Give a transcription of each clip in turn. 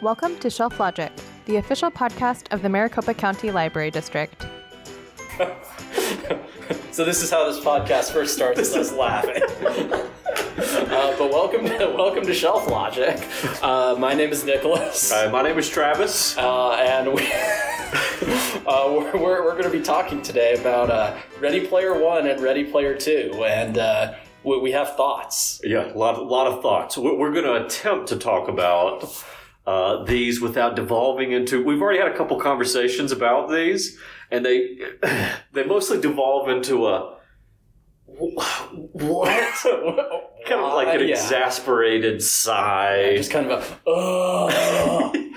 Welcome to Shelf Logic, the official podcast of the Maricopa County Library District. so this is how this podcast first starts with us laughing. uh, but welcome to welcome to Shelf Logic. Uh, my name is Nicholas, Hi, my name is Travis. uh, and we uh, we're, we're, we're going to be talking today about uh, Ready Player One and Ready Player Two, and uh, we, we have thoughts. Yeah, a lot, a lot of thoughts. We're, we're going to attempt to talk about uh, these without devolving into. We've already had a couple conversations about these, and they they mostly devolve into a what kind of like an Yeah. exasperated sigh. Just kind of a.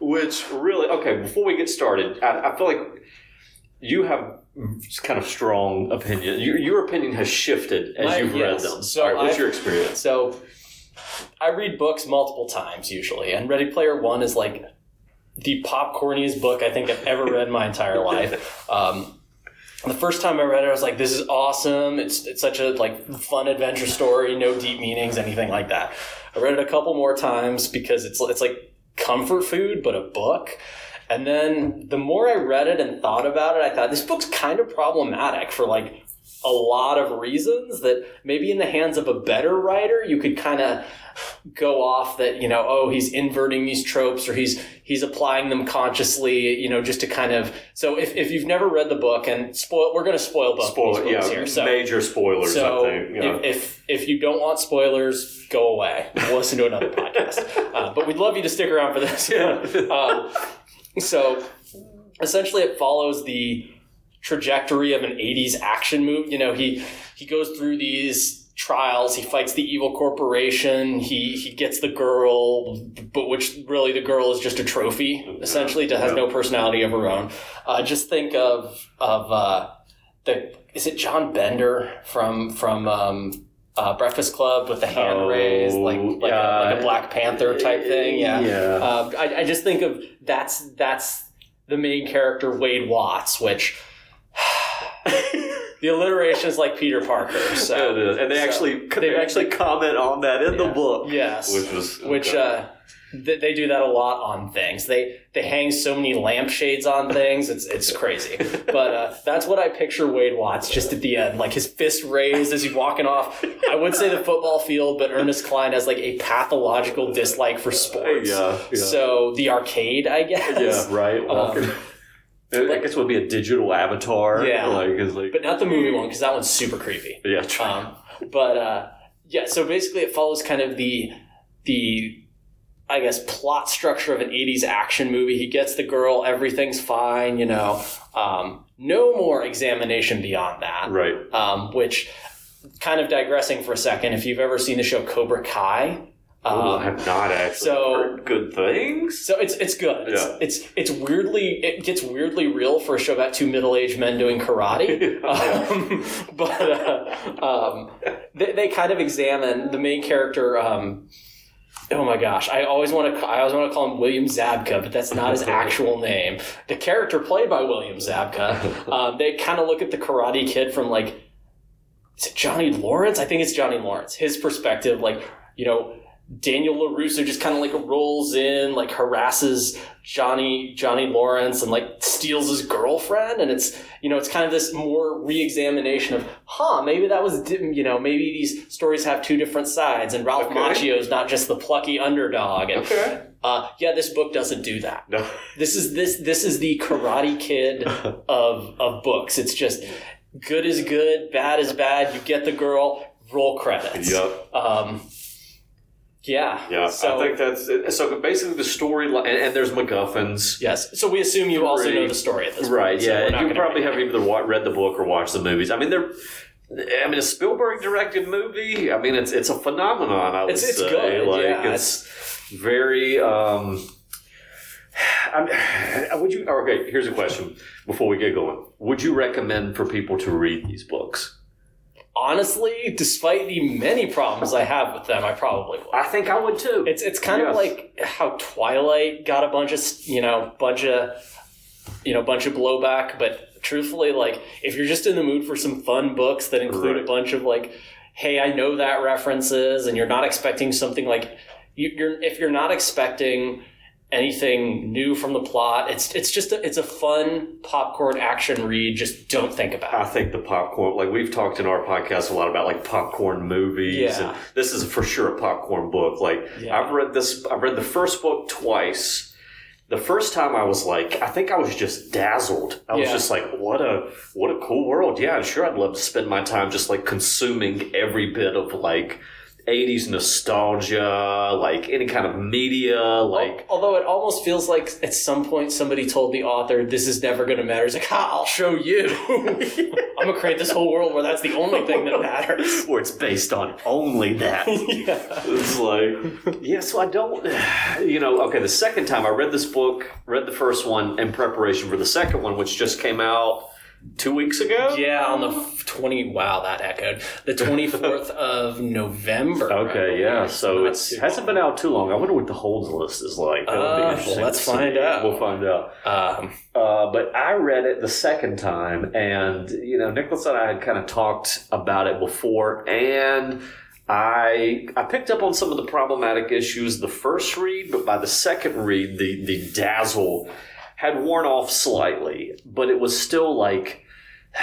Which really, okay, before we get started, I, I feel like you have kind of strong opinion. Your, your opinion has shifted as My- you've yes. read them. So right, what's I've- your experience? So I read books multiple times usually, and Ready Player One is like the popcorniest book I think I've ever read in my entire life. Um, the first time I read it, I was like, "This is awesome! It's it's such a like fun adventure story, no deep meanings, anything like that." I read it a couple more times because it's it's like comfort food, but a book. And then the more I read it and thought about it, I thought this book's kind of problematic for like a lot of reasons that maybe in the hands of a better writer you could kind of go off that you know oh he's inverting these tropes or he's he's applying them consciously you know just to kind of so if, if you've never read the book and spoil we're going to spoil both books yeah, here so major spoilers. so I think. Yeah. if, if if you don't want spoilers go away listen to another podcast uh, but we'd love you to stick around for this Yeah. um, so essentially it follows the trajectory of an 80s action movie you know he he goes through these trials he fights the evil corporation he he gets the girl but which really the girl is just a trophy essentially that has no personality of her own uh, just think of of uh, the is it john bender from from um, uh, Breakfast Club with the hand Oh, raised, like like, a, like a. Black Panther type thing. Yeah, Yeah. um, I, I just think of that's that's the main character Wade Watts, which the alliteration is like Peter Parker. So It is. And they so actually they actually comment on that in the book. yes, Which was which uh, they, they do that a lot on things. They they hang so many lampshades on things. It's it's crazy. But uh, that's what I picture Wade Watts just at the end, like his fist raised as he's walking off. I would say the football field, but Ernest Cline has like a pathological dislike for sports. yeah, yeah. So the arcade, I guess. yeah, right. Walking. I guess it would be a digital avatar. Yeah. like like But not the movie one because that one's super creepy. yeah. tr- Um, but uh, yeah, so basically it follows kind of the the I guess plot structure of an '80s action movie. He gets the girl, everything's fine, you know. Um, no more examination beyond that. right. Um, which, kind of digressing for a second, if you've ever seen the show Cobra Kai. Um, I have not actually so- heard good things. so it's it's good. It's, Yeah. it's it's weirdly it gets weirdly real for a show about two middle aged men doing karate. um, but uh, um, they, they kind of examine the main character. Um, oh my gosh, I always want to I always want to call him William Zabka, but that's not his actual name. The character played by William Zabka. Um, they kind of look at the Karate Kid from like is it Johnny Lawrence? I think it's Johnny Lawrence. His perspective, like you know. Daniel LaRusso just kind of like rolls in, like harasses Johnny Johnny Lawrence and like steals his girlfriend, and it's you know it's kind of this more re-examination of, huh, maybe that was you know maybe these stories have two different sides, and Ralph Okay. Macchio is not just the plucky underdog, and Okay. uh, yeah, this book doesn't do that. No. This is this this is the Karate Kid of of books. It's just good is good, bad is bad. You get the girl, roll credits. Yep. Um, yeah. Yeah. So I think that's so. Basically, the story and, and there's MacGuffins. yes. So we assume you also know the story at this Right. point. so we're yeah. you probably have it. either read the book or watched the movies. I mean, they're. I mean, a Spielberg directed movie. I mean, it's it's a phenomenon. I would It's- it's say. good, Like yeah, it's very. um I'm, would you? Okay, here's a question before we get going. Would you recommend for people to read these books? Honestly, despite the many problems I have with them, I probably would. I think I would too. It's it's kind of like how Twilight got a bunch of you know bunch of you know bunch of blowback, but truthfully, like if you're just in the mood for some fun books that include a bunch of like, hey, I know that references, and you're not expecting something like you, you're if you're not expecting anything new from the plot, it's it's just a, it's a fun popcorn action read. Just don't think about I think the popcorn, like we've talked in our podcast a lot about like popcorn movies, Yeah. and this is for sure a popcorn book. Like Yeah. I've read this, I've read the first book twice. The first time I was like, I think I was just dazzled. I was just like, what a what a cool world. Yeah, I'm sure, I'd love to spend my time just like consuming every bit of like. 80s nostalgia, like any kind of media, like Although it almost feels like at some point somebody told the author, "This is never going to matter." He's like, "Ha, I'll show you. I'm gonna create this whole world where that's the only thing that matters." where it's based on only that. yeah. It's like, yeah, so I don't, you know, okay, the second time I read this book, read the first one in preparation for the second one, which just came out two weeks ago. Yeah, on the 20, wow, that echoed. The 24th of November. Okay, yeah, so too hasn't been out too long. I wonder what the holds list is like. That would Uh, be well, let's see. find out. We'll find out. Um, Uh, but I read it the second time, and you know, Nicholas and I had kind of talked about it before, and I I picked up on some of the problematic issues the first read, but by the second read, the the dazzle had worn off slightly, but it was still like.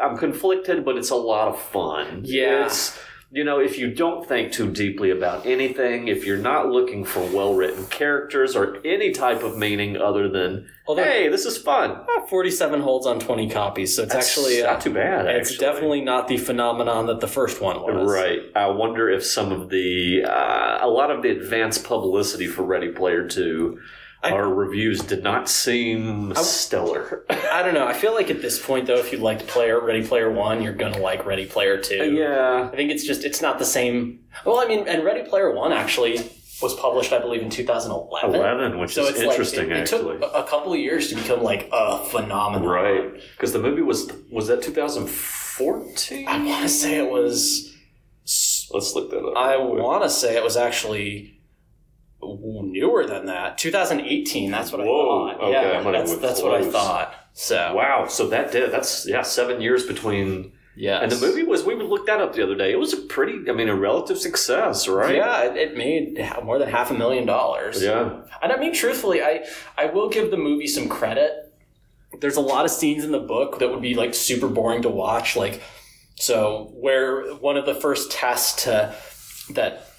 I'm conflicted, but it's a lot of fun. Yeah. It's, you know, if you don't think too deeply about anything, if you're not looking for well written characters or any type of meaning other than, Although- hey, this is fun. uh, 47 holds on 20 copies, so it's That's actually uh, not too bad. It's actually. definitely not the phenomenon that the first one was. Right. I wonder if some of the, uh, a lot of the advanced publicity for Ready Player 2, I- our reviews did not seem stellar. I don't know. I feel like at this point, though, if you liked Player Ready Player One, you're gonna like Ready Player Two. Uh, yeah. I think it's just it's not the same. Well, I mean, and Ready Player One actually was published, I believe, in 2011. 11, which So is it's interesting, like it, it actually. took a a couple of years to become like a phenomenon. Right. Because the movie was, was that 2014? I want to say it was. Let's look that up. I want to say it was actually newer than that. 2018. That's what Whoa, I thought. okay, yeah, that's that's what I thought. So Wow, so that did that's yeah seven years between yeah, and the movie was we looked that up the other day. It was a pretty I mean a relative success, right? Yeah, it, it made more than half a million dollars. yeah. And I mean, truthfully, I I will give the movie some credit. There's a lot of scenes in the book that would be like super boring to watch. Like, so where one of the first tests to that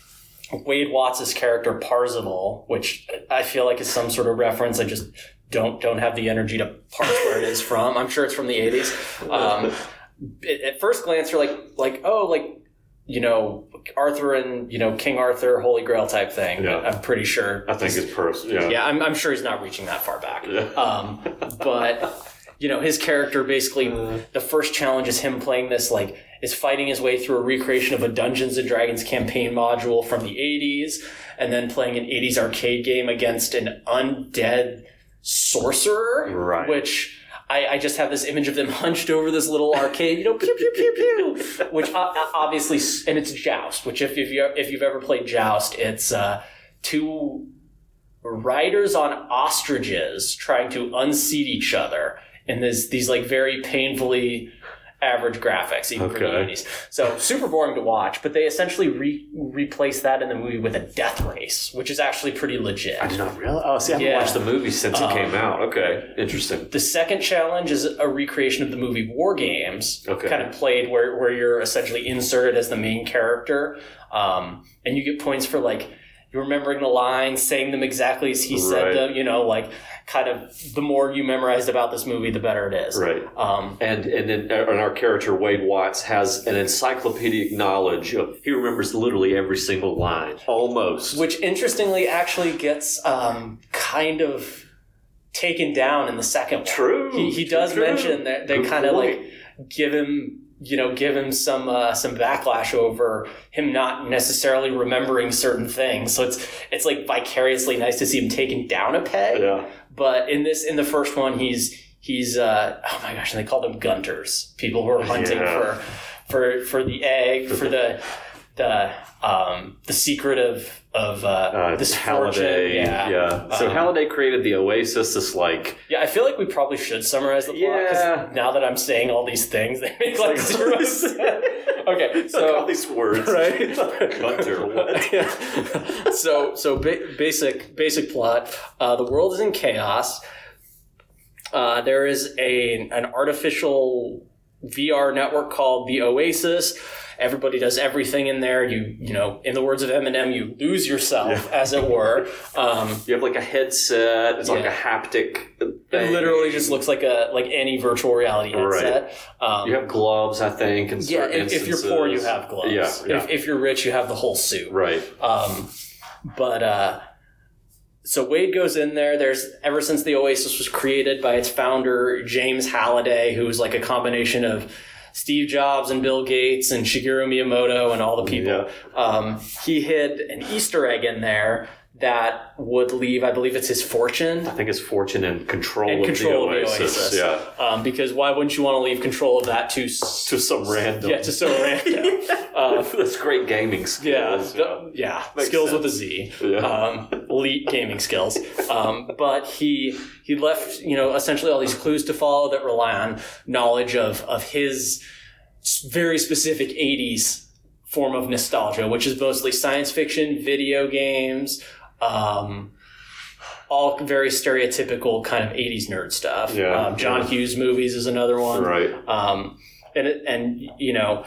Wade Watts' character Parzival, which I feel like is some sort of reference. I just don't don't have the energy to parse where it is from. I'm sure it's from the 80s. Um, at first glance, you're like like oh like you know Arthur and you know King Arthur Holy Grail type thing. Yeah. I'm pretty sure. I think it's pers yeah. Yeah, I'm, I'm sure he's not reaching that far back. Yeah. Um, but you know, his character basically the first challenge is him playing this like is fighting his way through a recreation of a Dungeons and Dragons campaign module from the 80s, and then playing an 80s arcade game against an undead sorcerer, Right. Which. I, I just have this image of them hunched over this little arcade, you know, pew pew pew pew, which uh, uh, obviously, and it's Joust, which if, if you if you've ever played Joust, it's uh, two riders on ostriches trying to unseat each other in this these like very painfully average graphics even for the Okay. 80s so super boring to watch but they essentially re- replace that in the movie with a death race which is actually pretty legit I did not realize. Oh, see, I haven't Yeah. watched the movie since it Um, came out. Okay, interesting. the second challenge is a recreation of the movie War Games, Okay. kind of played where, where you're essentially inserted as the main character, um, and you get points for like remembering the lines, saying them exactly as he said Right. them. You know, like kind of the more you memorized about this movie, the better it is. Right. Um, And and then uh, and our character Wade Watts has an encyclopedic knowledge of he remembers literally every single line, almost. which interestingly actually gets um, kind of taken down in the second one. True. He, he does True. mention that they kind of like give him you know give him some uh, some backlash over him not necessarily remembering certain things. So it's it's like vicariously nice to see him taken down a peg. Yeah. But in this in the first one, he's he's uh, oh my gosh, and they called them gunters, people who are hunting Yeah. for for for the egg for the the um the secret of of uh, Uh, this Halliday, fortune. Yeah, yeah. So Um, Halliday created the Oasis, this like yeah. I feel like we probably should summarize the plot. Yeah. Now that I'm saying all these things, they make like like- zero sense. okay, Look, all these words. Right. Gunter, what? so so ba- basic basic plot. Uh, the world is in chaos. Uh, there is a an artificial VR network called the Oasis. Everybody does everything in there. You you know, in the words of Eminem, you lose yourself, as it were. Um, You have like a headset. It's like a haptic. it literally just looks like a like any virtual reality Right. headset. Um, You have gloves, I think. In yeah, if, if you're poor, you have gloves. Yeah, yeah. If, if you're rich, you have the whole suit. right. Um, but uh, so Wade goes in there. There's ever since the Oasis was created by its founder James Halliday, who was like a combination of Steve Jobs and Bill Gates and Shigeru Miyamoto and all the people. Um, he hid an Easter egg in there that would leave, I believe it's his fortune I think it's fortune and control, and of, control the of the Oasis. Yeah. Um, because why wouldn't you want to leave control of that to s- To some random. yeah to some random? uh, That's great gaming Yeah, skills. the- yeah, Makes skills sense. with a Z. Yeah. Um, elite gaming skills. Um, but he he left you know essentially all these clues to follow that rely on knowledge of of his very specific '80s form of nostalgia, which is mostly science fiction, video games. Um, all very stereotypical kind of 80s nerd stuff. Yeah, Um, John yeah. Hughes movies is another one Right. um, and and you know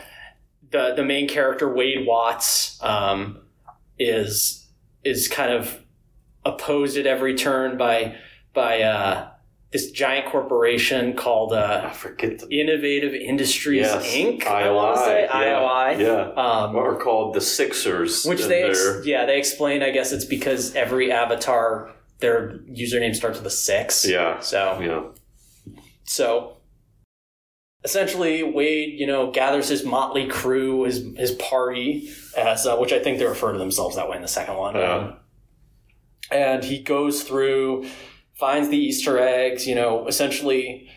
the the main character Wade Watts um, is is kind of opposed at every turn by by uh, this giant corporation called I uh, forget the Innovative Industries yes. Inc. I want to say yeah. IOI. Yeah. Um, What are called the Sixers. which they ex- yeah they explain. I guess it's because every avatar their username starts with a six. Yeah. So Yeah. So essentially, Wade, you know, gathers his motley crew, his his party, as uh, which I think they refer to themselves that way in the second one. Yeah. Um, and he goes through, finds the Easter eggs. You know, essentially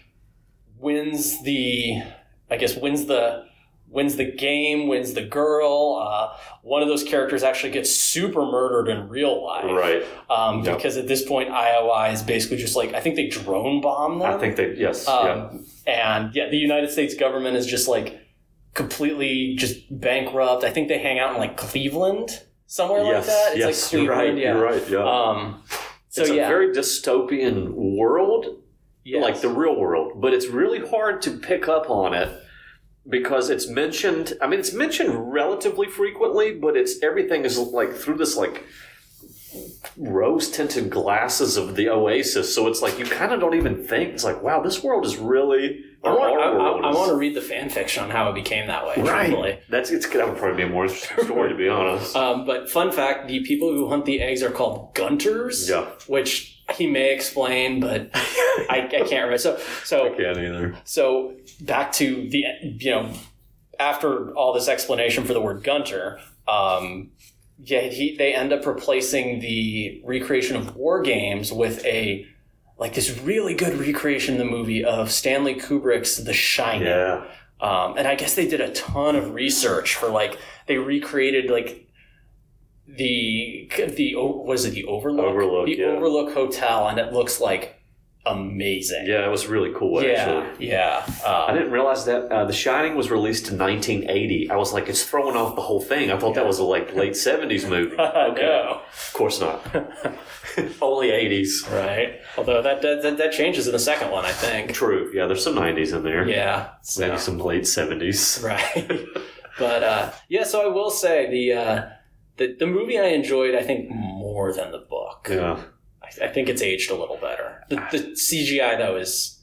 wins the, I guess, wins the wins the game, wins the girl. Uh, one of those characters actually gets super murdered in real life. Right. Um, Yep. Because at this point, IOI is basically just like, I think they drone bomb them. I think they, yes. yeah. Um, And yeah, the United States government is just like completely just bankrupt. I think they hang out in like Cleveland, somewhere Yes. like that. It's yes. like you're Cleveland, right. yeah. You're right. Yeah. Um, so it's yeah, a very dystopian world, yes. like the real world, but it's really hard to pick up on it because it's mentioned. I mean, it's mentioned relatively frequently, but it's everything is like through this like rose tinted glasses of the oasis. So it's like you kind of don't even think. It's like, wow, this world is really. I want, I, I, I want to read the fan fiction on how it became that way. Right. truthfully. That's it's that would probably be a more interesting story to be honest. Um, but fun fact: the people who hunt the eggs are called gunters. Yeah. Which he may explain, but I, I can't remember. So, so I Can't either. So back to the you know after all this explanation for the word Gunter, um, yeah, he they end up replacing the recreation of war games with a like this really good recreation in the movie of Stanley Kubrick's The Shining. Yeah. Um, and I guess they did a ton of research for like they recreated like the the was it the Overlook Overlook, the yeah. Overlook Hotel, and it looks like amazing. Yeah, it was really cool actually. Yeah, yeah. I Um, didn't realize that uh, The Shining was released in 1980. I was like, it's throwing off the whole thing. I thought that was a like late 70s movie. Okay, no, of course not. Only 80s. right? Although that, that that changes in the second one, I think. True. Yeah, there's some 90s in there. Yeah, Maybe some late 70s. right. but uh, yeah, so I will say the uh, the the movie I enjoyed, I think, more than the book. Yeah. I, I think it's aged a little better. The, the CGI though is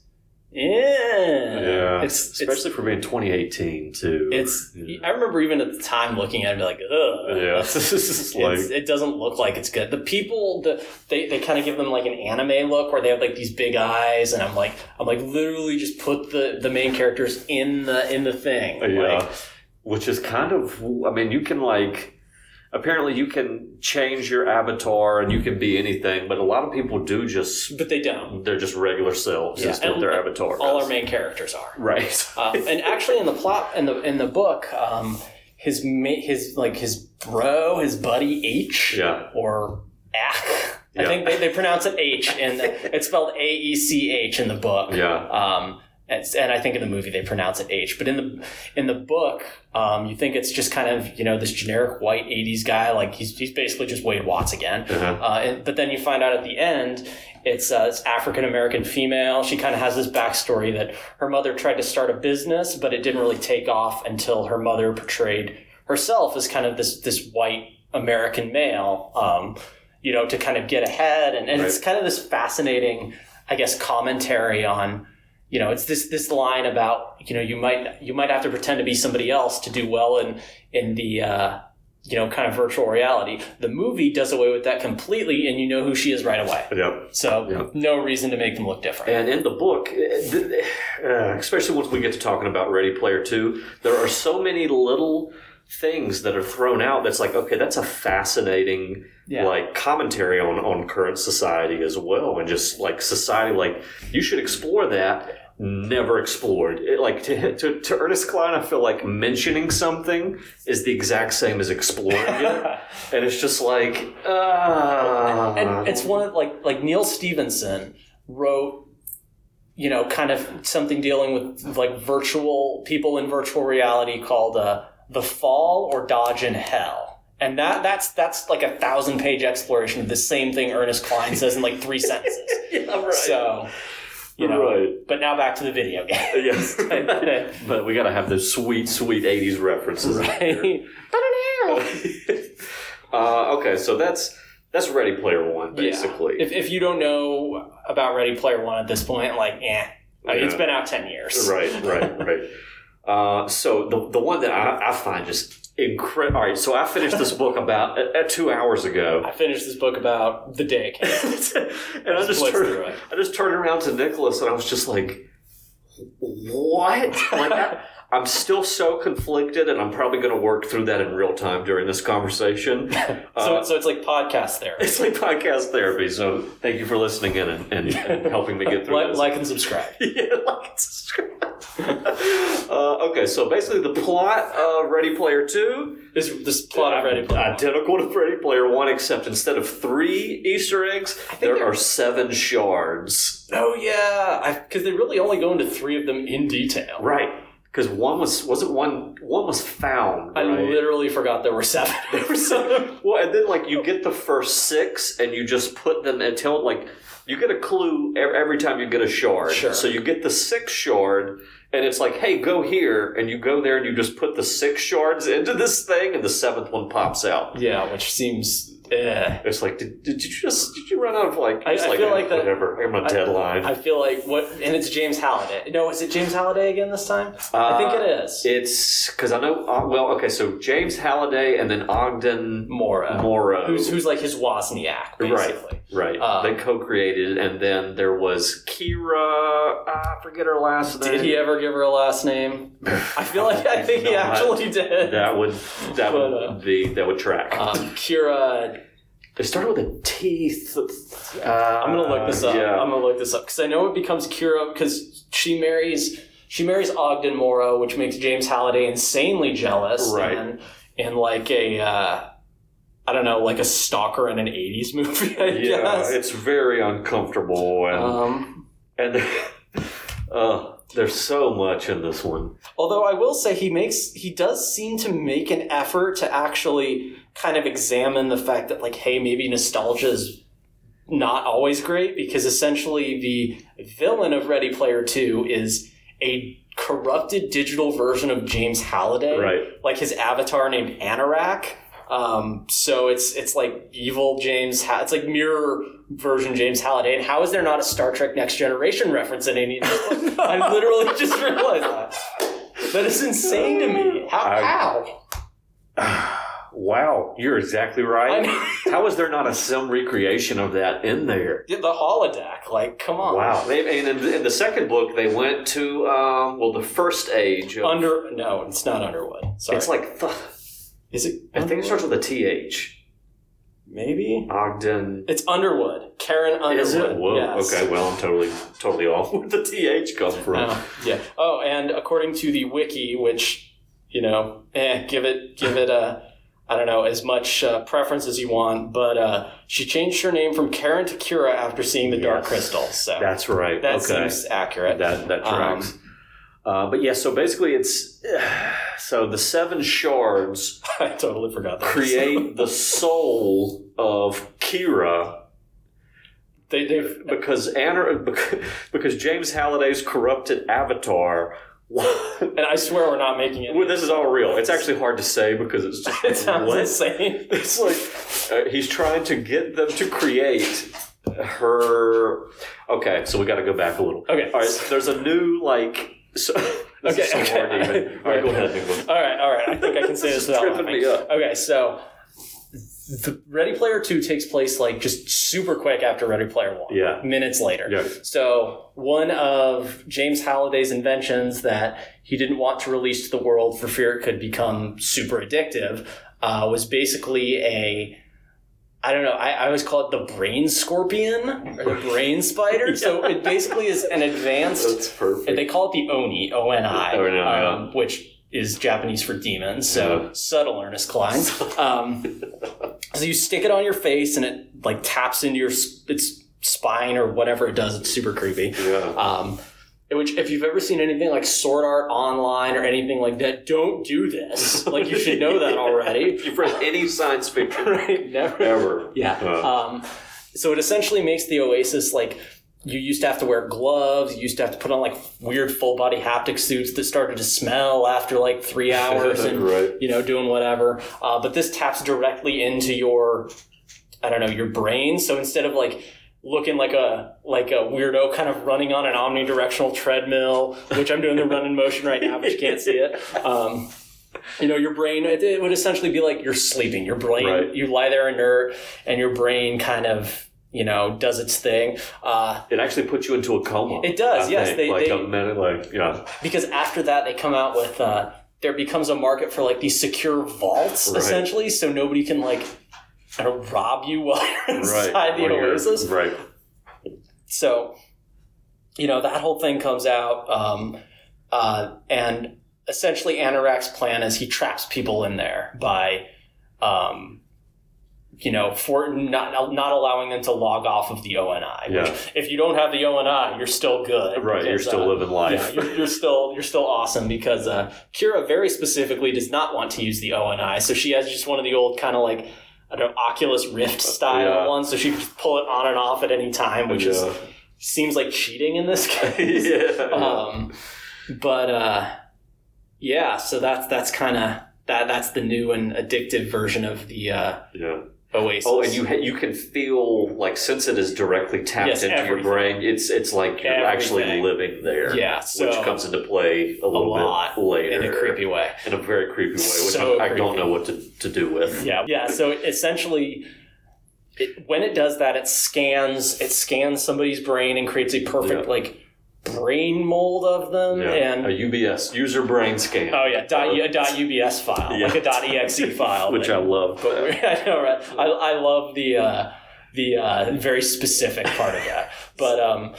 yeah, Yeah. It's it's Especially for being 2018 too. it's. Yeah. I remember even at the time looking at it, and be like, ugh. Yeah. This is like it doesn't look like it's good. The people, the, they, they kind of give them like an anime look where they have like these big eyes, and I'm like, I'm like literally just put the, the main characters in the in the thing. Yeah. Like, which is kind of I mean you can like apparently you can change your avatar and you can be anything, but a lot of people do just but they don't. they're just regular selves Yeah, and their avatar. All is. our main characters are. right. Um, and actually, in the plot in the in the book, um, his his like his bro, his buddy H, Yeah. or Ack. I Yeah. think they, they pronounce it H, and it's spelled A E C H in the book. Yeah. Um, and, and I think in the movie they pronounce it H. But in the in the book, um, you think it's just kind of you know this generic white '80s guy, like he's he's basically just Wade Watts again. Uh-huh. Uh, and, but then you find out at the end. It's, uh, it's African American female. She kind of has this backstory that her mother tried to start a business, but it didn't really take off until her mother portrayed herself as kind of this this white American male, um, you know, to kind of get ahead. And, and it's kind of this fascinating, I guess, commentary on, you know, it's this this line about, you know, you might you might have to pretend to be somebody else to do well in in the uh, you know kind of virtual reality. The movie does away with that completely, and you know who she is right away. Yep. So Yeah. no reason to make them look different. And in the book, eh, th- uh, especially once we get to talking about Ready Player Two, there are so many little things that are thrown out. That's like, okay, that's a fascinating Yeah. like commentary on on current society as well, and just like society. Like you should explore that. Never explored. It, like to, to to Ernest Cline, I feel like mentioning something is the exact same as exploring it, and it's just like, ah, and it's one of like like Neal Stephenson wrote you know kind of something dealing with like virtual people in virtual reality called uh, the fall or dodge in hell and that that's that's like a thousand page exploration of the same thing Ernest Cline says in like three sentences yeah, right. so you know Right. but now back to the video game Yes. but we got to have those sweet, sweet 80s references. right uh, okay, so that's that's Ready Player One, basically. if, if you don't know about Ready Player One at this point like eh mean, it's Yeah. been out 10 years Right, right, right. Uh, so the, the one that I, I find just incredible. All right, so I finished this book about uh, two hours ago. I finished this book about the day it came and I just Blitzed turned. I just turned around to Nicholas and I was just like, "What?" Like I, I'm still so conflicted, and I'm probably going to work through that in real time during this conversation. So, Uh, so it's like podcast therapy. it's like podcast therapy. So thank you for listening in and, and, and helping me get through Like, this. like and subscribe. yeah, like and subscribe. uh, okay, so basically the plot of Ready Player Two This this plot of Ready Player identical to Ready Player One, except instead of three Easter eggs, there- are seven shards. Oh yeah, because they really only go into three of them in detail. Right, because one was wasn't one one was found. I right? literally forgot there were seven. There were seven. well, and then like you get the first six, and you just put them until like you get a clue every time you get a shard. Sure. So you get the sixth shard, and it's like, hey, go here, and you go there, and you just put the six shards into this thing, and the seventh one pops out. yeah, which seems. Eh. It's like, did, did you just did you run out of like? I- I feel eh, like that- whatever. I'm on I- deadline. I feel like what, and it's James Halliday. No, is it James Halliday again this time? I think Uh, it is. It's because I know. Uh, well, okay, so James Halliday and then Ogden Mora, Morrow. who's who's like his Wozniak, basically. Right. Um, they co-created, and then there was Kira. ah, I forget her last name. Did he ever give her a last name? I feel like I think he No, actually did. That would that But, would uh, be that would track. Um, Kira, it started with a T. Uh, I'm gonna look this up. Yeah. I'm gonna look this up because I know it becomes Kira because she marries she marries Ogden Morrow, which makes James Halliday insanely jealous, Right. And in like a uh, I don't know, like a stalker in an '80s movie, I yeah, guess. it's very uncomfortable, and Um, and uh, there's so much in this one. Although I will say he makes he does seem to make an effort to actually kind of examine the fact that like hey maybe nostalgia is not always great because essentially the villain of Ready Player 2 is a corrupted digital version of James Halliday Right. like his avatar named Anorak um, so it's it's like evil James ha- it's like mirror version James Halliday and how is there not a Star Trek Next Generation reference in any of this I literally just realized that that is insane to me how I- how Wow, you're exactly I right. know. How is there not a some recreation of that in there? the holodeck like come on Wow. They, and in the, in the second book, they went to, um, well, the first age. Of, under no it's not Underwood sorry It's like, th- is it I think it starts with a TH. Maybe Ogden. it's Underwood Karen Underwood Is it? Whoa. yes. Okay, well, I'm totally, totally off. Where the TH come from? Oh, yeah. Oh, and according to the wiki, which you know, eh, give it, give it a, I don't know, as much uh, preference as you want, but uh, she changed her name from Karen to Kira after seeing the Dark Yes. Crystal. So That's right. that okay. seems accurate. that, that Um, tracks. Uh, but yeah, so basically, it's so the seven shards I totally forgot that. create the soul of Kira they, they because Anna because James Halliday's corrupted avatar. and I swear we're not making it. Well, this is all real. It's actually hard to say because it's just it sounds what? insane. It's like uh, he's trying to get them to create her. Okay, so we got to go back a little. Okay. all right. There's a new like. So, Okay, so okay. hard even- All right, go ahead. Nicholas. All right, all right. I think I can say this without Tripping laughing. me up. Okay, so the Ready Player Two takes place like just super quick after Ready Player One. Yeah. minutes later. Yeah. So one of James Halliday's inventions that he didn't want to release to the world for fear it could become super addictive uh, was basically a I don't know. I, I always call it the brain scorpion or the brain spider. So it basically is an advanced That's perfect. they call it the Oni, O N I, um, which is Japanese for demons. So Yeah. subtle, Ernest Cline. Um, so you stick it on your face, and it like taps into your its spine or whatever it does. It's super creepy. yeah. Um, which, if you've ever seen anything like Sword Art Online or anything like that, don't do this. Like you should know that already. If you've read any science fiction right? Never. ever, Yeah. Uh. Um, so it essentially makes the Oasis like you used to have to wear gloves. You used to have to put on like weird full body haptic suits that started to smell after like three hours and Right. you know doing whatever. Uh, but this taps directly into your I don't know your brain. So instead of like looking like a like a weirdo kind of running on an omnidirectional treadmill, which I'm doing the run in motion right now, but you can't see it. Um, you know, your brain, it, it would essentially be like you're sleeping. Your brain, Right. you lie there inert, and your brain kind of, you know, does its thing. Uh, It actually puts you into a coma. It does, I yes, they- like they- a minute, like yeah, because after that, they come out with, uh, there becomes a market for like these secure vaults, Right. essentially, so nobody can like, I don't rob you while you're inside right. the Oasis. right? So, you know, that whole thing comes out, um, uh, and essentially Anorak's plan is he traps people in there by, um, you know, for not not allowing them to log off of the ONI. Yeah. Which, if you don't have the ONI, you're still good. Right, you're still uh, living life. Yeah, you're, you're still you're still awesome because uh, Kira very specifically does not want to use the ONI, so she has just one of the old kind of like. I don't know, Oculus Rift style Yeah. ones, so she can pull it on and off at any time, which is seems like cheating in this case. yeah. Um, but uh, yeah, so that's that's kind of that. That's the new and addictive version of the uh, yeah. Oasis. Oh, and you ha- you can feel like since it is directly tapped Yes, into everything. your brain, it's it's like you're actually living there. Yeah, so- which comes into play a a little lot bit later in a creepy way. in a very creepy way, which So I, I don't know what to, to do with. Yeah, yeah. So essentially, it, when it does that, it scans it scans somebody's brain and creates a perfect Yeah. like brain mold of them Yeah. and. a UBS user brain scan. Oh yeah, dot, a dot UBS file, Yeah. like a dot exe file, which I love. But I know, right? I, I love the uh, the uh, very specific part of that. But um,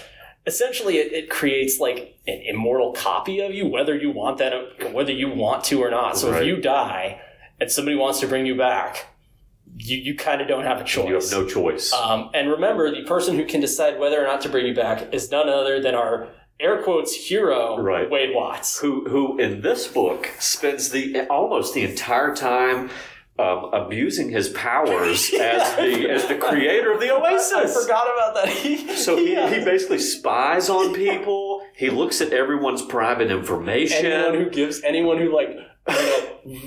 essentially, it, it creates like an immortal copy of you, whether you want that, whether you want to or not. So Right. if you die and somebody wants to bring you back, you, you kind of don't have a choice. you have no choice. Um, and remember, the person who can decide whether or not to bring you back is none other than our air quotes hero, Right. Wade Watts. who who in this book spends the almost the entire time um, abusing his powers as the as the creator of the Oasis. I forgot about that. He, So he, uh, he basically spies on people. He looks at everyone's private information. anyone who gives anyone who like you know,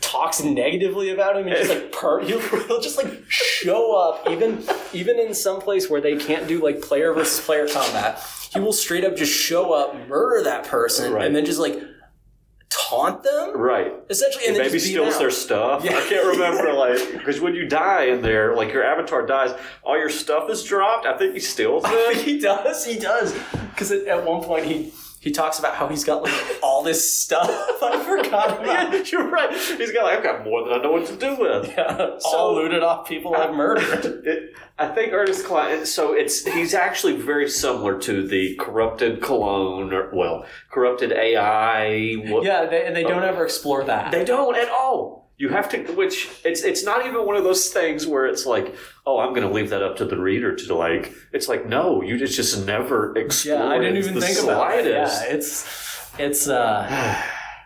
talks negatively about him and just like per he'll, he'll just like show up even even in some place where they can't do like player versus player combat he will straight up just show up murder that person Right. and then just like taunt them right. essentially and then Maybe steals their stuff. Yeah. I can't remember, like, because when you die in there, like your avatar dies, all your stuff is dropped. I think he steals it. he does he does because at, at one point he he talks about how he's got like all this stuff I forgot about yeah, you're right. He's got like, I've got more than I know what to do with. all So- looted off people I've murdered It, I think Ernest Cline. So it's he's actually very similar to the corrupted cologne, or well, corrupted AI. What, Yeah, they, they don't oh. ever explore that. they don't at all. You have to, which it's it's not even one of those things where it's like, oh, I'm going to leave that up to the reader to like. It's like, no, you just just never explore. yeah, I didn't even think about it. slightest. Yeah, it's it's uh,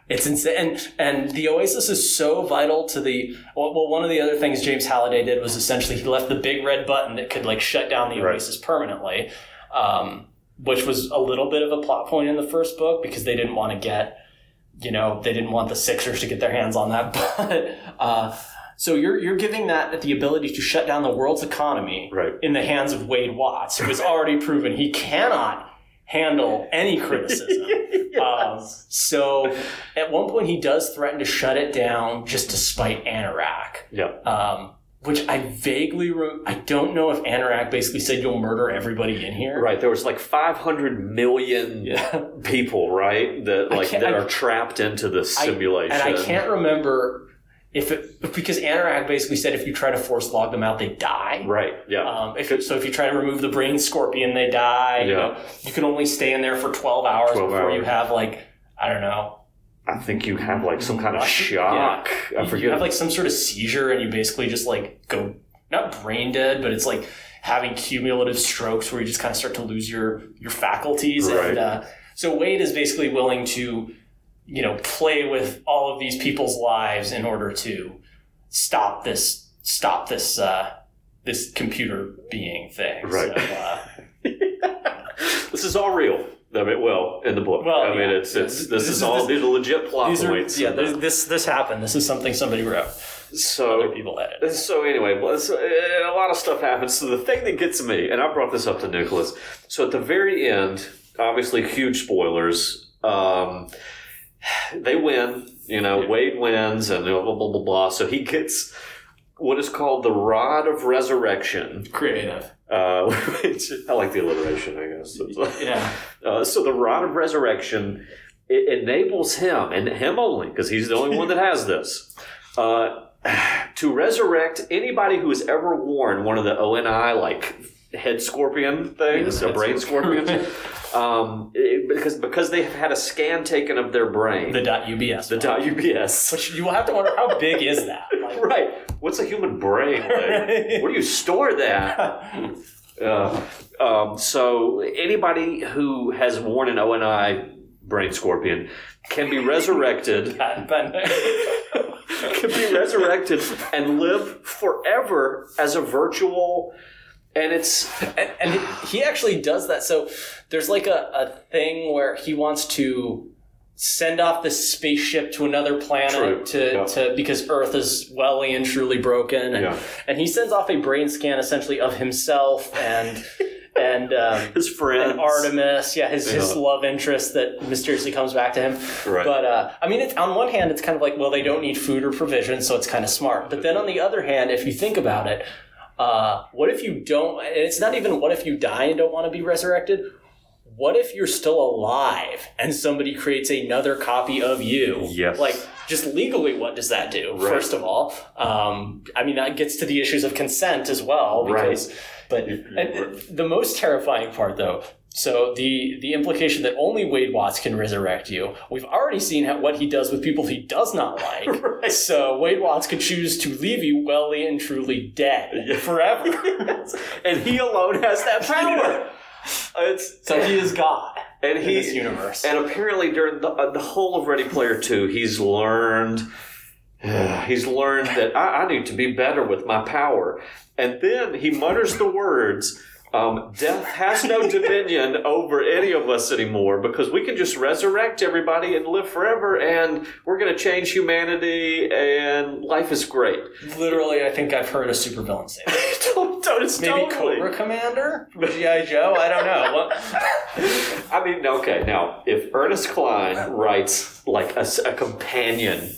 it's insane, and and the Oasis is so vital to the. Well, well, one of the other things James Halliday did was essentially he left the big red button that could like shut down the Right. Oasis permanently, um, which was a little bit of a plot point in the first book because they didn't want to get, you know, they didn't want the Sixers to get their hands on that, but. Uh, so you're you're giving that the ability to shut down the world's economy Right. in the hands of Wade Watts, who has already proven he cannot handle any criticism. um, so at one point he does threaten to shut it down just to spite Anorak, Yeah. um, which I vaguely re- I don't know if Anorak basically said you'll murder everybody in here. Right. There was like 500 million Yeah. people, right? That like that I- are trapped into this I- simulation. and I can't remember if it because Anorak basically said if you try to force log them out, they die. Right. Yeah. Um, if, so if you try to remove the brain scorpion, they die. You Yeah. know, you can only stay in there for twelve hours 12 before you have like I don't know. I think you have like some kind of Yeah. shock. I you- forget. You have like some sort of seizure, and you basically just like go not brain dead, but it's like having cumulative strokes where you just kind of start to lose your your faculties. Right. And uh, so Wade is basically willing to, you know, play with all of these people's lives in order to stop this stop this uh, this computer being thing. Right. So, uh, this is all real. I mean, well, in the book. Well, I mean, yeah. it's it's this, This is all this- these are legit plot these are points. yeah. This, this this happened. This is something somebody wrote. so Other people edited. So anyway, well, so, uh, a lot of stuff happens. So the thing that gets me, and I brought this up to Nicholas. So at the very end, obviously huge spoilers. Um, they win. You know, Wade wins, and blah blah blah blah blah. So he gets what is called the Rod of Resurrection. Creative. Uh, which I like the alliteration, I guess. Yeah. Uh, so the Rod of Resurrection it enables him, and him only, because he's the only one that has this, uh, to resurrect anybody who has ever worn one of the ONI like head scorpion things, Yeah, a brain scorpion, um, it- because because they have had a scan taken of their brain, The dot UBS. the file. .ubs. Which you will have to wonder how big is that? Like, Right. What's a human brain? Like, where do you store that? Uh, um, so anybody who has worn an ONI brain scorpion can be resurrected, can be resurrected and live forever as a virtual. And it's and, and he actually does that. So there's like a, a thing where he wants to send off this spaceship to another planet True. to, Yeah. to because Earth is well and truly broken, and, Yeah. and he sends off a brain scan essentially of himself and and. Um, his friends. and Artemis, yeah, his, his love interest that mysteriously comes back to him. Right. But uh, I mean, it's on one hand, it's kind of like, well, they don't need food or provisions, so it's kind of smart. But then on the other hand, if you think about it, uh, what if you don't? and It's not even what if you die and don't want to be resurrected. What if you're still alive and somebody creates another copy of you? Yes. Like, just legally, what does that do? Right. First of all, um, I mean, that gets to the issues of consent as well, because. But and the most terrifying part, though, so the the implication that only Wade Watts can resurrect you. We've already seen how, what he does with people he does not like. Right. So Wade Watts could choose to leave you well and truly dead forever. and he alone has that power. It's so he is God and in he this universe. And apparently, during the, uh, the whole of Ready Player Two, he's learned he's learned that I, I need to be better with my power. And then he mutters the words. Um, death has no dominion over any of us anymore because we can just resurrect everybody and live forever, and we're going to change humanity, and life is great. Literally, I think I've heard a supervillain say that. don't, don't, Maybe totally- Cobra Commander from GI Joe. I don't know. I mean, okay, now, if Ernest Cline writes like a companion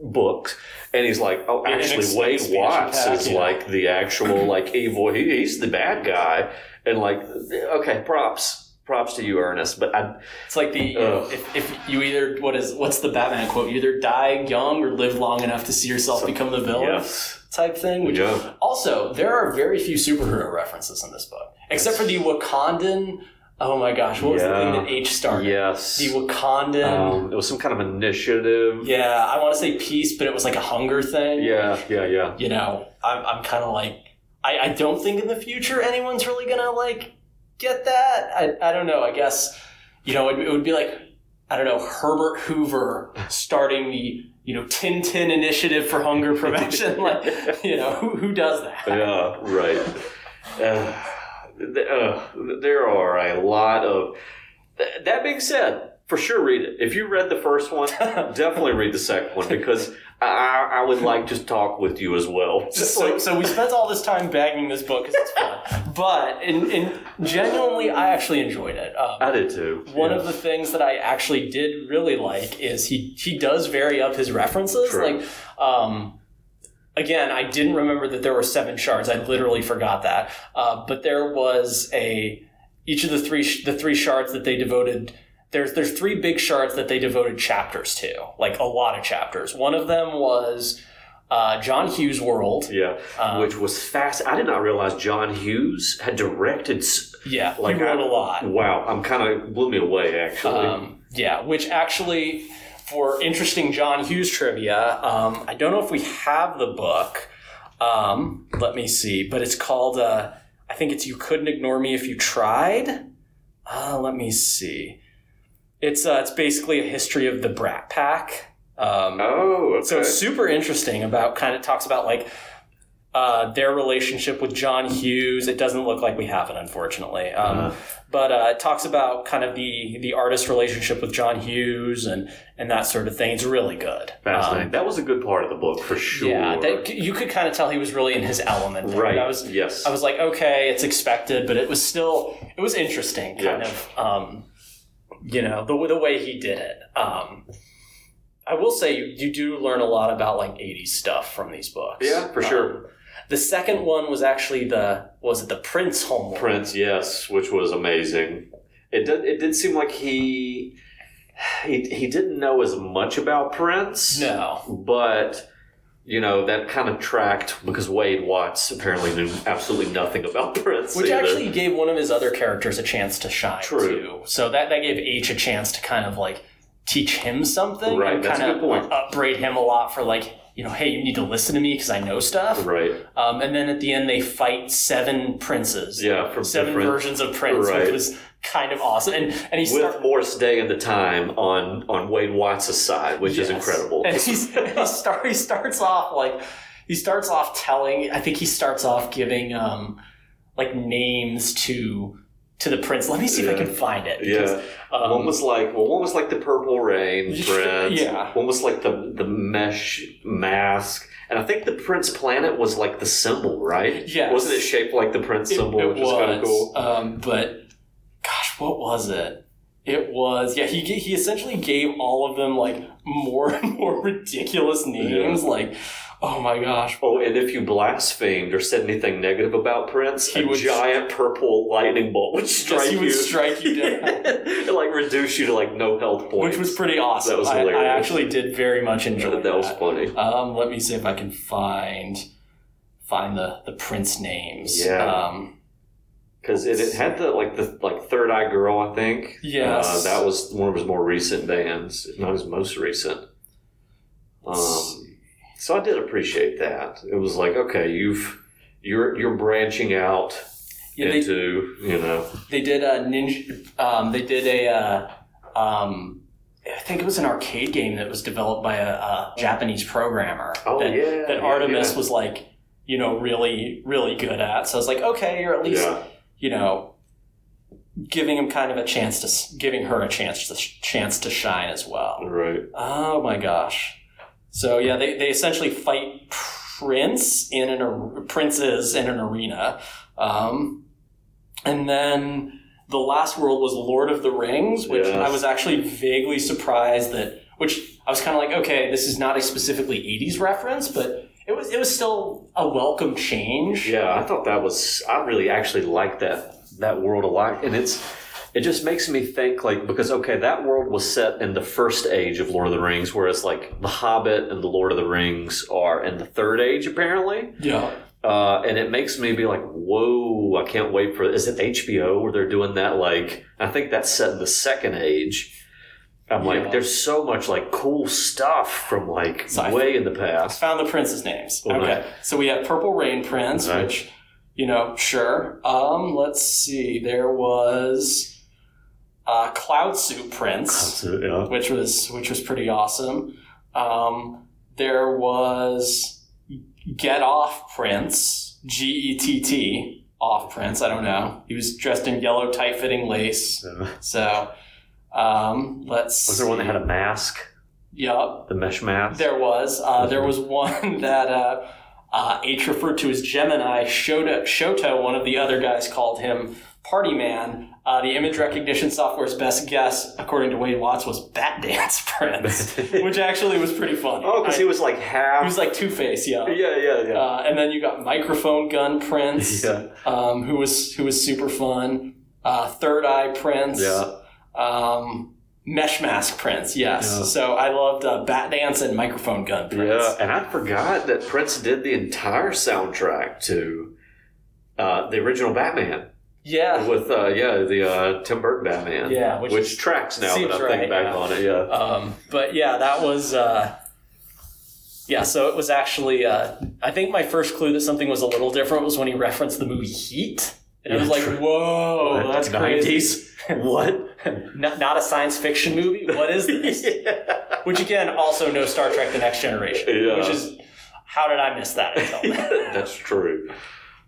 book, and he's like, oh, actually, Wade Watts is yeah. like the actual, like, evil, he, he's the bad guy, and like, okay, props. Props to you, Ernest. But I, It's like the if, if you either what is what's the Batman quote? You either die young or live long enough to see yourself become the villain. yes, type thing. Which Yeah. also there are very few superhero references in this book, except for the Wakandan. Oh my gosh, what was the thing that H started? yes, The Wakandan. um, it was some kind of initiative. yeah, I want to say peace, but it was like a hunger thing. yeah, yeah, yeah. You know, I'm I'm kind of like I, I don't think in the future anyone's really gonna like get that. I I don't know. I guess you know it, it would be like. I don't know Herbert Hoover starting the you know Tintin initiative for hunger prevention. like you know who who does that? Yeah, right. Uh, uh, there are a lot of. That being said, for sure read it. If you read the first one, definitely read the second one because I, I would like to talk with you as well. Just So, like, so we spent all this time bagging this book because it's fun, but in, in genuinely, I actually enjoyed it. Um, I did too. One Yeah. of the things that I actually did really like is he he does vary up his references. True. Like, um, again, I didn't remember that there were seven shards. I literally forgot that. Uh, but there was a each of the three the three shards that they devoted. There's there's three big shards that they devoted chapters to, like a lot of chapters. One of them was uh, John Hughes' world. Yeah, Um, which was fast. I did not realize John Hughes had directed. Yeah, Like he wrote I- a lot. Wow, I'm kind of blew me away actually. Um, yeah, which actually, for interesting John Hughes trivia, um, I don't know if we have the book. Um, let me see, but it's called. Uh, I think it's "You Couldn't Ignore Me If You Tried." Uh, let me see. It's uh, it's basically a history of the Brat Pack. Um, oh, okay. so it's super interesting about kind of talks about like uh, their relationship with John Hughes. It doesn't look like we have it, unfortunately. Um, Uh-huh. But uh, it talks about kind of the the artist relationship with John Hughes and and that sort of thing. It's really good. Fascinating. Um, that was a good part of the book for sure. yeah, that, you could kind of tell he was really in his element. There. right. I was yes. I was like, okay, it's expected, but it was still it was interesting, kind Yeah. of. Um, you know the the way he did it. Um, I will say you, you do learn a lot about like '80s stuff from these books. Yeah, for sure. The second one was actually the was it the Prince homework? Prince, yes, which was amazing. It did. It did seem like he he he didn't know as much about Prince. No. but you know that kind of tracked because Wade Watts apparently knew absolutely nothing about Prince. Which either. actually gave one of his other characters a chance to shine True. too. So that that gave Aech a chance to kind of like teach him something Right, and kind of upbraid him a lot for like you know hey you need to listen to me because I know stuff. right. Um, and then at the end they fight seven princes. Yeah, from seven different- versions of Prince, Right. which was kind of awesome. And and he with start- Morris Day and the time on on Wade Watts' side, which is incredible. And he's, he, start, he starts off like he starts off telling. I think he starts off giving um like names to to the prince. Let me see if I can find it. because, yeah, um, one was like well, one was like the purple rain prince. Yeah. one was like the the mesh mask, and I think the Prince planet was like the symbol, right? Yes. wasn't it shaped like the Prince it, symbol, it which is kind of was, cool? Um, but gosh, what was it? It was yeah. He he essentially gave all of them like more and more ridiculous names. Like oh my gosh, Oh, and if you blasphemed or said anything negative about Prince, He a would- giant purple lightning bolt would strike you. he you. would strike you down. it like reduce you to like no health points. which was pretty awesome. That was I- I, actually did very much enjoy that, that. was funny. Um, let me see if I can find find the the prince names. Yeah. Um, Because it, it had the like the like Third Eye Girl, I think. Yes. uh, that was one of his more recent bands, not his most recent. Um, so I did appreciate that. It was like, okay, you've you're you're branching out yeah, they, into you know they did a ninja. Um, they did a. Uh, um, I think it was an arcade game that was developed by a, a Japanese programmer. Oh, that, yeah, that yeah, Artemis yeah. was like, you know, really, really good at. So I was like, okay, you're at least, you know, giving him kind of a chance to, giving her a chance to chance to shine as well. right Oh my gosh. So yeah, they, they essentially fight Prince in an ar- princes in an arena, um, and then the last world was Lord of the Rings, which Yes. I was actually vaguely surprised that. Which I was kind of like, okay, this is not a specifically '80s reference, but it was it was still a welcome change. Yeah, I thought that was. I really actually like that that world a lot, and it's. It just makes me think like because okay, that world was set in the first age of Lord of the Rings, whereas like the Hobbit and the Lord of the Rings are in the third age apparently. Yeah. Uh, and it makes me be like, whoa! I can't wait for. Is it HBO where they're doing that? Like, I think that's set in the second age. I'm Yeah. like, there's so much like cool stuff from like So I- way in the past. Found the prince's names. Oh, okay. nice. So we have Purple Rain Prince, Nice. which, you know, sure. Um, let's see. There was uh, Cloud Suit Prince, So, yeah. which was which was pretty awesome. Um, there was Get Off Prince, G E T T Off Prince. I don't know. He was dressed in yellow tight fitting lace. Yeah. So um, let's. Was there one that had a mask? Yup. The mesh mask? There was. Uh, there was one that uh, uh, Aech referred to as Gemini. Shota, Shoto, one of the other guys, called him Party Man. Uh, the image recognition software's best guess, according to Wade Watts, was Bat Dance Prince, which actually was pretty funny. Oh, because he was like half. he was like Two Face, yeah. yeah, yeah, yeah. Uh, and then you got Microphone Gun Prince, yeah, um, who was who was super fun. Uh, Third Eye Prince, yeah. um, Mesh Mask Prince, yes. Yeah. So I loved uh, Bat Dance and Microphone Gun Prince. Yeah, and I forgot that Prince did the entire soundtrack to uh, the original Batman Yeah. with uh, yeah the uh, Tim Burton Batman. Yeah, which, which tracks now that I'm right, thinking back yeah. on it. Yeah, Um, but yeah, that was. Uh, yeah, so it was actually. Uh, I think my first clue that something was a little different was when he referenced the movie Heat, and I was like. "Whoa, Oh, that's crazy!" 90s? what? not, not a science fiction movie. What is this? yeah. Which again, also no Star Trek: The Next Generation. Yeah. Which is how did I miss that until then? That's true.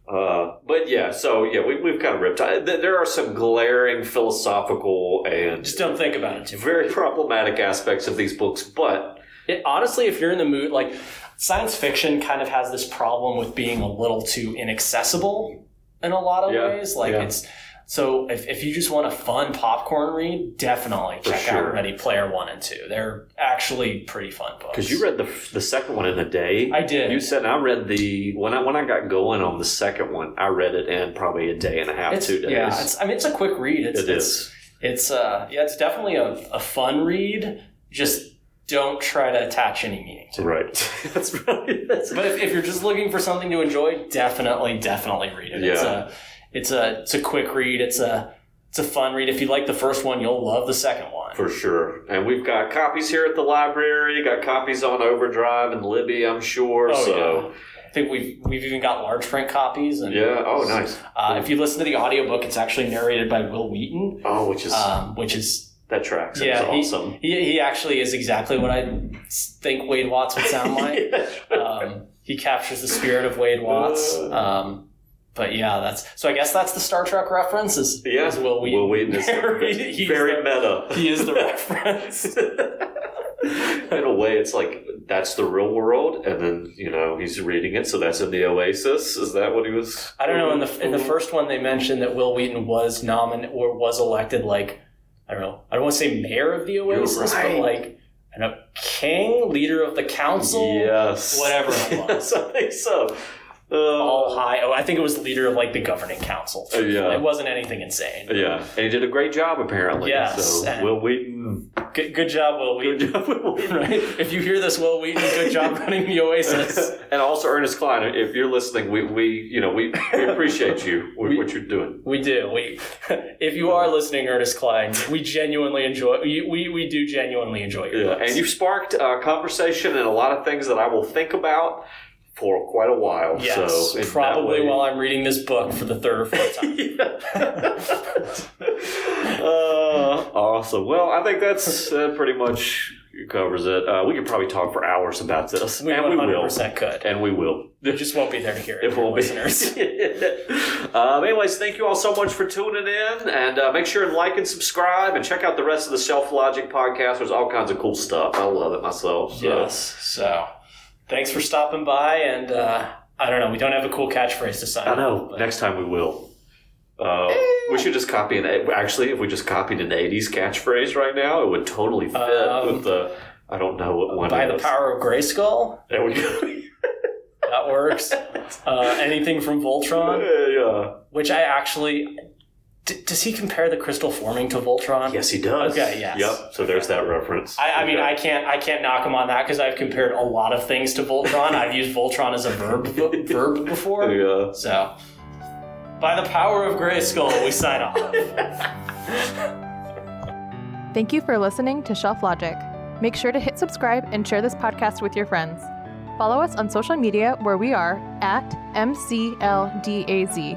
Uh, but yeah, so yeah, we, we've kind of ripped. I, th- there are some glaring philosophical and Just don't think about it too much. very problematic aspects of these books, but It, honestly, if you're in the mood, like science fiction kind of has this problem with being a little too inaccessible in a lot of Yeah, ways. Like yeah. it's so if, if you just want a fun popcorn read, definitely For check sure. out Ready Player One and Two. They're actually pretty fun books. because you read the the second one in a day. I did. You said I read the when I when I got going on the second one, I read it in probably a day and a half, it's, two days. Yeah, it's, I mean it's a quick read. It's, It it's, is. It's uh yeah, it's definitely a, a fun read. Just don't try to attach any meaning to it. right. that's right. That's, But if, if you're just looking for something to enjoy, definitely, definitely read it. It's Yeah. a it's a it's a quick read. It's a it's a fun read. If you like the first one, you'll love the second one. for sure. And we've got copies here at the library. Got copies on Overdrive and Libby, I'm sure. Oh, so I think we've we've even got large print copies. And yeah. Oh, nice. uh, if you listen to the audiobook, it's actually narrated by Wil Wheaton, Oh, which is um, which is that tracks. yeah, Yeah, he, awesome. he he actually is exactly what I think Wade Watts would sound like. um, he captures the spirit of Wade Watts. Um, but yeah, that's so. I guess that's the Star Trek reference. Is yeah, is Wil Wheaton? Wil Wheaton is He's very the- meta. He is the reference. in a way, it's like that's the real world, and then you know he's reading it, so that's in the Oasis. Is that what he was? I don't know. In the in the first one, they mentioned that Wil Wheaton was nominated or was elected like I don't know. I don't want to say mayor of the Oasis, right. but like I don't king, leader of the council. yes, whatever it was. yes, I think so. Uh, All high. Oh, I think it was the leader of like the governing council. Uh, yeah. It wasn't anything insane. yeah, and he did a great job apparently. Yes, So Wil Wheaton, Good, good job, Wil Wheaton. good job, Wil Wheaton. Right? If you hear this, Wil Wheaton, good job running the Oasis. and also Ernest Cline, if you're listening, we, we you know we, we appreciate you with what you're doing. We do. We, if you are listening, Ernest Cline, we genuinely enjoy. We, we, we do genuinely enjoy your Yeah, books. and you've sparked a conversation and a lot of things that I will think about for quite a while. yes, so probably way- while I'm reading this book for the third or fourth time. uh, awesome. Well, I think that's uh, pretty much covers it. Uh, we could probably talk for hours about this, we and we will, 100% could. and we will. You just won't be there to hear it, It won't be. listeners. um, anyways, thank you all so much for tuning in, and uh, make sure and like and subscribe, and check out the rest of the Shelf Logic podcast. There's all kinds of cool stuff. I love it myself. So. Yes. So, thanks for stopping by, and uh, I don't know. We don't have a cool catchphrase to sign. I know. but- Next time we will. Uh, we should just copy an. Actually, if we just copied an '80s catchphrase right now, it would totally fit Um, with the. I don't know what one. By the power of Grayskull, There we go. that works. uh, anything from Voltron, yeah. which I actually. D- does he compare the crystal forming to Voltron? Yes, he does. Okay, yes. Yep. So there's that reference. I, I mean, Okay. I can't, I can't knock him on that because I've compared a lot of things to Voltron. I've used Voltron as a verb, verb before. Yeah. So, by the power of Grayskull, we sign off. Thank you for listening to Shelf Logic. Make sure to hit subscribe and share this podcast with your friends. Follow us on social media where we are at MCLDAZ.